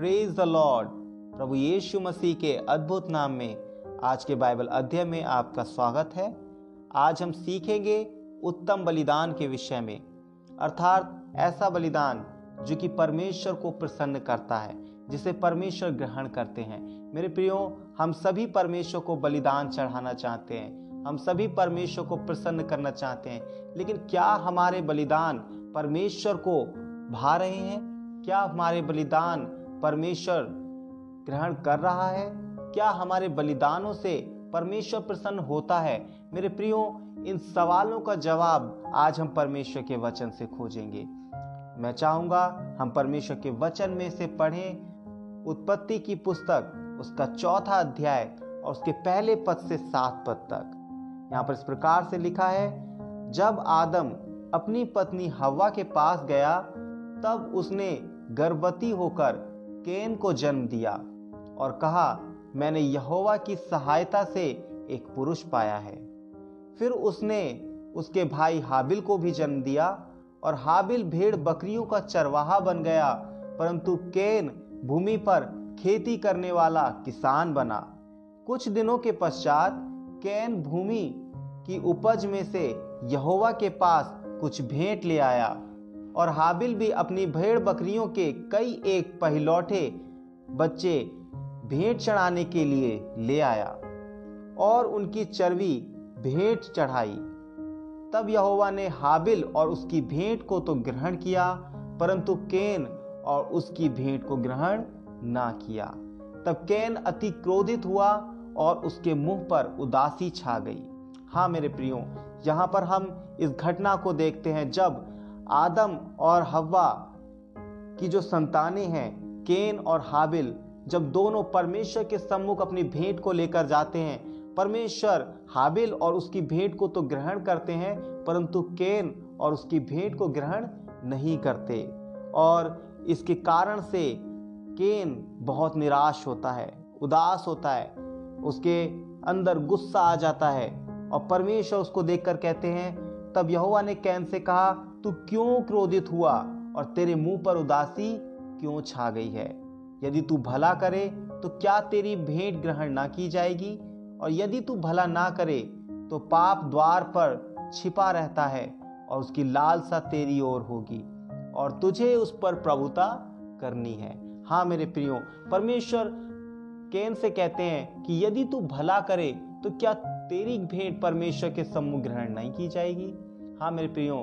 Praise the lord प्रभु यीशु मसीह के अद्भुत नाम में आज के बाइबल अध्ययन में आपका स्वागत है। आज हम सीखेंगे उत्तम बलिदान के विषय में। अर्थात ऐसा बलिदान जो कि परमेश्वर को प्रसन्न करता है, जिसे परमेश्वर ग्रहण करते हैं। मेरे प्रियो, हम सभी परमेश्वर को बलिदान चढ़ाना चाहते हैं। हम सभी परमेश्वर को प्रसन्न करना चाहते हैं। लेकिन क्या हमारे बलिदान परमेश्वर को भा रहे हैं? क्या हमारे बलिदान परमेश्वर ग्रहण कर रहा है? क्या हमारे बलिदानों से परमेश्वर प्रसन्न होता है? मेरे प्रियो, इन सवालों का जवाब आज हम परमेश्वर के वचन से खोजेंगे। मैं चाहूँगा हम परमेश्वर के वचन में से पढ़ें उत्पत्ति की पुस्तक, उसका चौथा अध्याय और उसके पहले पद से सात पद तक। यहाँ पर इस प्रकार से लिखा है, जब आदम अपनी पत्नी हवा के पास गया, तब उसने गर्भवती होकर केन को जन्म दिया और कहा, मैंने यहोवा की सहायता से एक पुरुष पाया है। फिर उसने उसके भाई हाबिल को भी जन्म दिया और हाबिल भेड़ बकरियों का चरवाहा बन गया, परंतु केन भूमि पर खेती करने वाला किसान बना। कुछ दिनों के पश्चात कैन भूमि की उपज में से यहोवा के पास कुछ भेंट ले आया। और हाबिल भी अपनी भेड़ बकरियों के कई एक पहलौठे बच्चे भेंट चढ़ाने के लिए ले आया और उनकी चर्वी भेंट चढ़ाई। तब यहोवा ने हाबिल और उसकी भेंट को तो ग्रहण किया, परंतु केन और उसकी भेंट को ग्रहण ना किया। तब केन अति क्रोधित हुआ और उसके मुँह पर उदासी छा गई। हाँ मेरे प्रियो, यहाँ पर हम इस घटना को देखते हैं जब आदम और हव्वा की जो संतानें हैं, केन और हाबिल, जब दोनों परमेश्वर के सम्मुख अपनी भेंट को लेकर जाते हैं, परमेश्वर हाबिल और उसकी भेंट को तो ग्रहण करते हैं, परंतु केन और उसकी भेंट को ग्रहण नहीं करते। और इसके कारण से केन बहुत निराश होता है, उदास होता है, उसके अंदर गुस्सा आ जाता है और परमेश्वर उसको देखकर कहते हैं तब यहोवा ने कैन से कहा, तू क्यों क्रोधित हुआ और तेरे मुँह पर उदासी क्यों छा गई है? यदि तू भला करे तो क्या तेरी भेंट ग्रहण ना की जाएगी? और यदि तू भला ना करे तो पाप द्वार पर छिपा रहता है और उसकी लालसा तेरी ओर होगी और तुझे उस पर प्रभुता करनी है। हाँ मेरे प्रियो, परमेश्वर केन से कहते हैं कि यदि तू भला करे तो क्या तेरी भेंट परमेश्वर के सम्मुख ग्रहण नहीं की जाएगी। हाँ मेरे प्रियो,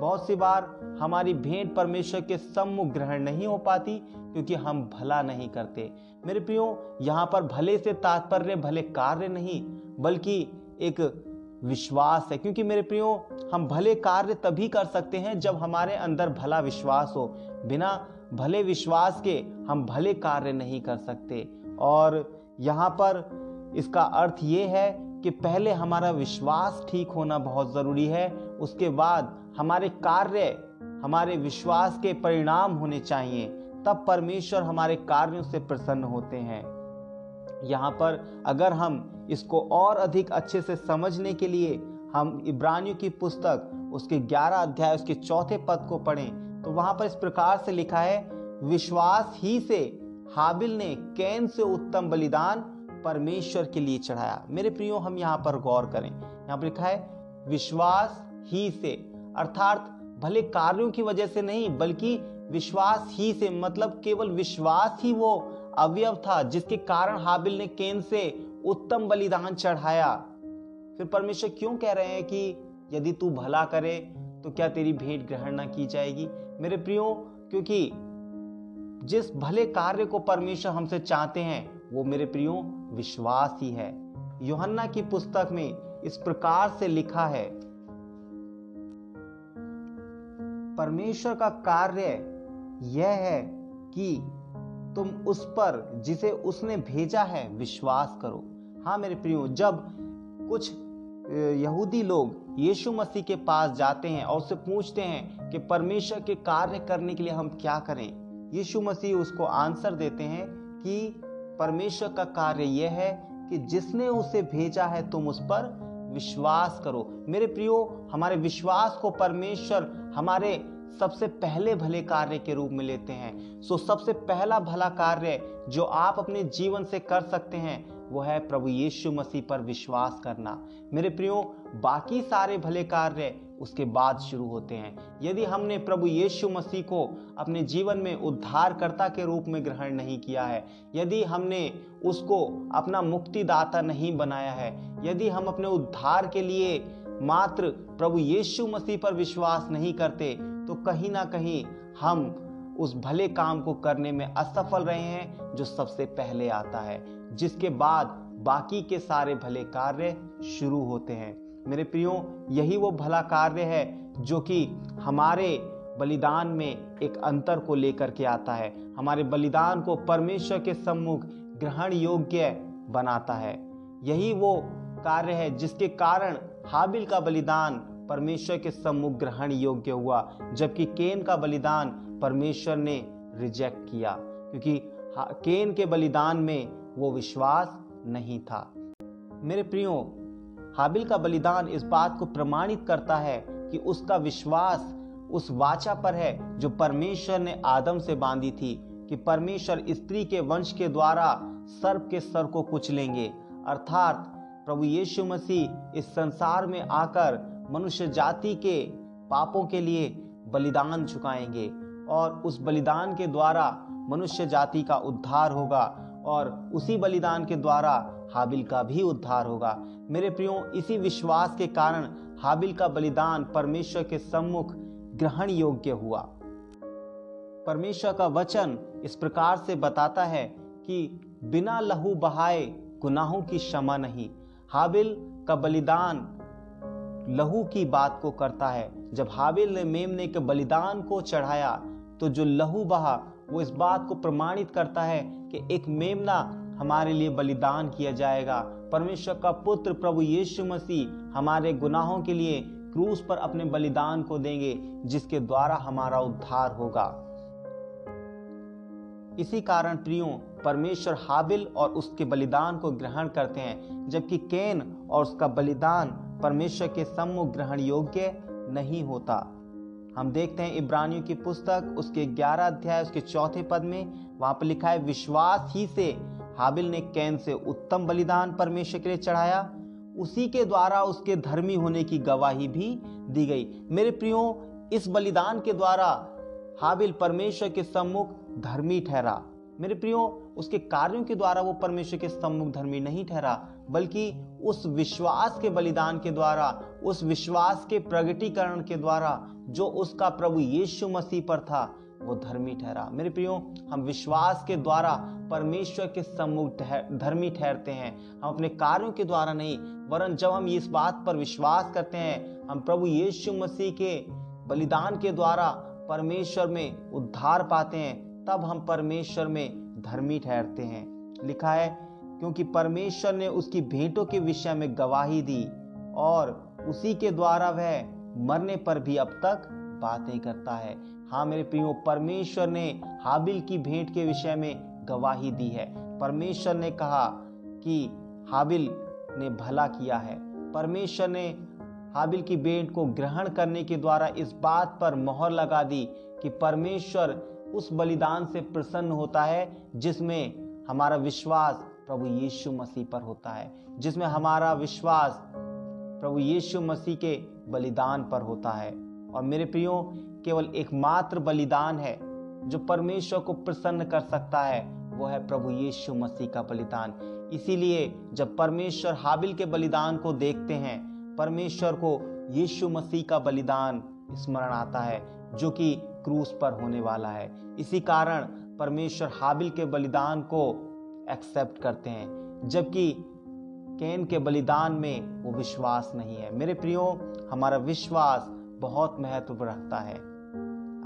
बहुत सी बार हमारी भेंट परमेश्वर के सम्मुख ग्रहण नहीं हो पाती क्योंकि हम भला नहीं करते। मेरे प्रियो, यहाँ पर भले से तात्पर्य, भले कार्य नहीं, बल्कि एक विश्वास है। क्योंकि मेरे प्रियो, हम भले कार्य तभी कर सकते हैं जब हमारे अंदर भला विश्वास हो। बिना भले विश्वास के हम भले कार्य नहीं कर सकते। और यहाँ पर इसका अर्थ ये है कि पहले हमारा विश्वास ठीक होना बहुत ज़रूरी है, उसके बाद हमारे कार्य, हमारे विश्वास के परिणाम होने चाहिए, तब परमेश्वर हमारे कार्यों से प्रसन्न होते हैं। यहाँ पर अगर हम इसको और अधिक अच्छे से समझने के लिए हम इब्रानियों की पुस्तक, उसके 11 अध्याय, उसके चौथे पद को पढ़ें तो वहाँ पर इस प्रकार से लिखा है, विश्वास ही से हाबिल ने कैन से उत्तम बलिदान परमेश्वर के लिए चढ़ाया। मेरे प्रियो, हम यहाँ पर गौर करें। यहाँ पर लिखा है, विश्वास ही से, अर्थात भले कार्यों की वजह से नहीं, बल्कि विश्वास ही से मतलब केवल विश्वास ही वो अवयव था जिसके कारण हाबिल ने केन से उत्तम बलिदान चढ़ाया। फिर परमेश्वर क्यों कह रहे हैं कि यदि तू भला करे तो क्या तेरी भेंट ग्रहण ना की जाएगी? मेरे प्रियो, क्योंकि जिस भले कार्य को परमेश्वर हमसे चाहते हैं वो मेरे प्रियो, विश्वास ही। है योहन्ना की पुस्तक में इस प्रकार से लिखा है, परमेश्वर का कार्य यह है कि तुम उस पर, जिसे उसने भेजा है, विश्वास करो। हाँ मेरे प्रियो, जब कुछ यहूदी लोग यीशु मसीह के पास जाते हैं और उससे पूछते हैं कि परमेश्वर के कार्य करने के लिए हम क्या करें, यीशु मसीह उसको आंसर देते हैं कि परमेश्वर का कार्य यह है कि जिसने उसे भेजा है तुम उस पर विश्वास करो। मेरे प्रियो, हमारे विश्वास को परमेश्वर हमारे सबसे पहले भले कार्य के रूप में लेते हैं। सो सबसे पहला भला कार्य जो आप अपने जीवन से कर सकते हैं वो है प्रभु यीशु मसीह पर विश्वास करना। मेरे प्रियो, बाकी सारे भले कार्य उसके बाद शुरू होते हैं। यदि हमने प्रभु यीशु मसीह को अपने जीवन में उद्धारकर्ता के रूप में ग्रहण नहीं किया है, यदि हमने उसको अपना मुक्तिदाता नहीं बनाया है, यदि हम अपने उद्धार के लिए मात्र प्रभु यीशु मसीह पर विश्वास नहीं करते तो कहीं ना कहीं हम उस भले काम को करने में असफल रहे हैं, जो सबसे पहले आता है, जिसके बाद बाकी के सारे भले कार्य शुरू होते हैं। मेरे प्रियो, यही वो भला कार्य है, जो कि हमारे बलिदान में एक अंतर को लेकर के आता है। हमारे बलिदान को परमेश्वर के सम्मुख ग्रहण योग्य बनाता है। यही वो कार्य है जिसके कारण हाबिल का बलिदान परमेश्वर के सम्मुख ग्रहण योग्य हुआ, जबकि केन का बलिदान परमेश्वर ने रिजेक्ट किया, क्योंकि केन के बलिदान में वो विश्वास नहीं था। मेरे प्रियो, हाबिल का बलिदान इस बात को प्रमाणित करता है कि उसका विश्वास उस वाचा पर है जो परमेश्वर ने आदम से बांधी थी कि परमेश्वर स्त्री के वंश के द्वारा सर्प के सर को कुचलेंगे। अर्थात प्रभु यीशु मसीह इस संसार में आकर मनुष्य जाति के पापों के लिए बलिदान चुकाएँगे और उस बलिदान के द्वारा मनुष्य जाति का उद्धार होगा और उसी बलिदान के द्वारा हाबिल का भी उद्धार होगा। मेरे प्रियो, इसी विश्वास के कारण हाबिल का बलिदान परमेश्वर के सम्मुख ग्रहण योग्य हुआ। परमेश्वर का वचन इस प्रकार से बताता है कि बिना लहू बहाए गुनाहों की क्षमा नहीं। हाबिल का बलिदान लहू की बात को करता है। जब हाबिल ने मेमने के बलिदान को चढ़ाया तो जो लहू बहा, वो इस बात को प्रमाणित करता है कि एक मेमना हमारे लिए बलिदान किया जाएगा। परमेश्वर का पुत्र प्रभु यीशु मसीह हमारे गुनाहों के लिए क्रूस पर अपने बलिदान को देंगे, जिसके द्वारा हमारा उद्धार होगा। इसी कारण प्रियो, परमेश्वर हाबिल और उसके बलिदान को ग्रहण करते हैं, जबकि केन और उसका बलिदान परमेश्वर के सम्मुख ग्रहण योग्य नहीं होता। हम देखते हैं इब्रानियों की पुस्तक, उसके ग्यारह अध्याय, उसके चौथे पद में वहाँ पर लिखा है, विश्वास ही से हाबिल ने कैन से उत्तम बलिदान परमेश्वर के लिए चढ़ाया। उसी के द्वारा उसके धर्मी होने की गवाही भी दी गई। मेरे प्रियो, इस बलिदान के द्वारा हाबिल परमेश्वर के सम्मुख धर्मी ठहरा। मेरे प्रियो, उसके कार्यों के द्वारा वो परमेश्वर के सम्मुख धर्मी नहीं ठहरा। बल्कि उस विश्वास के बलिदान के द्वारा, उस विश्वास के प्रगटीकरण के द्वारा जो उसका प्रभु यीशु मसीह पर था, वो धर्मी ठहरा। मेरे प्रियो, हम विश्वास के द्वारा परमेश्वर के सम्मुख धर्मी ठहरते हैं। हम अपने कार्यों के द्वारा नहीं, वरन जब हम इस बात पर विश्वास करते हैं, हम प्रभु यीशु मसीह के बलिदान के द्वारा परमेश्वर में उद्धार पाते हैं, तब हम परमेश्वर में धर्मी ठहरते हैं। लिखा है क्योंकि परमेश्वर ने उसकी भेंटों के विषय में गवाही दी और उसी के द्वारा वह मरने पर भी अब तक बातें करता है। हाँ मेरे प्रियो, परमेश्वर ने हाबिल की भेंट के विषय में गवाही दी है। परमेश्वर ने कहा कि हाबिल ने भला किया है। परमेश्वर ने हाबिल की भेंट को ग्रहण करने के द्वारा इस बात पर मोहर लगा दी कि परमेश्वर उस बलिदान से प्रसन्न होता है जिसमें हमारा विश्वास प्रभु यीशु मसीह पर होता है, जिसमें हमारा विश्वास प्रभु यीशु मसीह के बलिदान पर होता है। और मेरे प्रियो, केवल एकमात्र बलिदान है, जो परमेश्वर को प्रसन्न कर सकता है, वो है प्रभु यीशु मसीह का बलिदान। इसीलिए जब परमेश्वर हाबिल के बलिदान को देखते हैं, परमेश्वर को यीशु मसीह का बलिदान स्मरण आता है, जो कि क्रूस पर होने वाला है। इसी कारण परमेश्वर हाबिल के बलिदान को एक्सेप्ट करते हैं, जबकि केन के बलिदान में वो विश्वास नहीं है। मेरे प्रियो, हमारा विश्वास बहुत महत्व रखता है।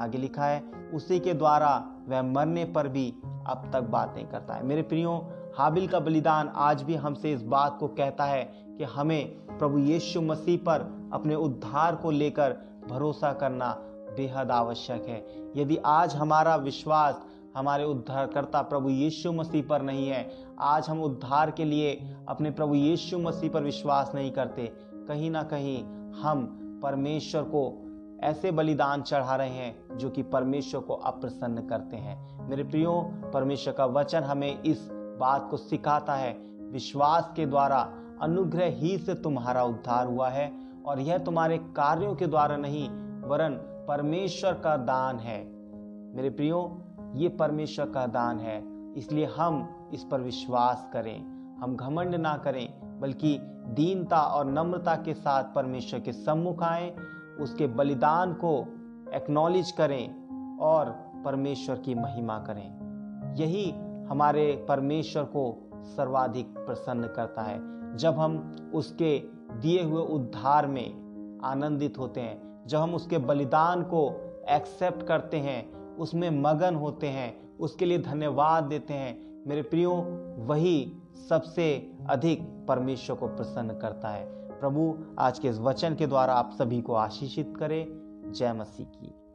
आगे लिखा है, उसी के द्वारा वह मरने पर भी अब तक बातें करता है। मेरे प्रियो, हाबिल का बलिदान आज भी हमसे इस बात को कहता है कि हमें प्रभु यीशु मसीह पर अपने उद्धार को लेकर भरोसा करना बेहद आवश्यक है। यदि आज हमारा विश्वास हमारे उद्धारकर्ता प्रभु यीशु मसीह पर नहीं है। आज हम उद्धार के लिए अपने प्रभु यीशु मसीह पर विश्वास नहीं करते। कहीं ना कहीं हम परमेश्वर को ऐसे बलिदान चढ़ा रहे हैं जो कि परमेश्वर को अप्रसन्न करते हैं। मेरे प्रियो, परमेश्वर का वचन हमें इस बात को सिखाता है। विश्वास के द्वारा अनुग्रह ही से तुम्हारा उद्धार हुआ है और यह तुम्हारे कार्यों के द्वारा नहीं, वरन परमेश्वर का दान है। मेरे प्रियो ये परमेश्वर का दान है। इसलिए हम इस पर विश्वास करें। हम घमंड ना करें, बल्कि दीनता और नम्रता के साथ परमेश्वर के सम्मुख आए, उसके बलिदान को एक्नॉलेज करें और परमेश्वर की महिमा करें। यही हमारे परमेश्वर को सर्वाधिक प्रसन्न करता है। जब हम उसके दिए हुए उद्धार में आनंदित होते हैं, जब हम उसके बलिदान को एक्सेप्ट करते हैं उसमें मगन होते हैं, उसके लिए धन्यवाद देते हैं। मेरे प्रियो, वही सबसे अधिक परमेश्वर को प्रसन्न करता है। प्रभु, आज के इस वचन के द्वारा आप सभी को आशीषित करें। जय मसीह की।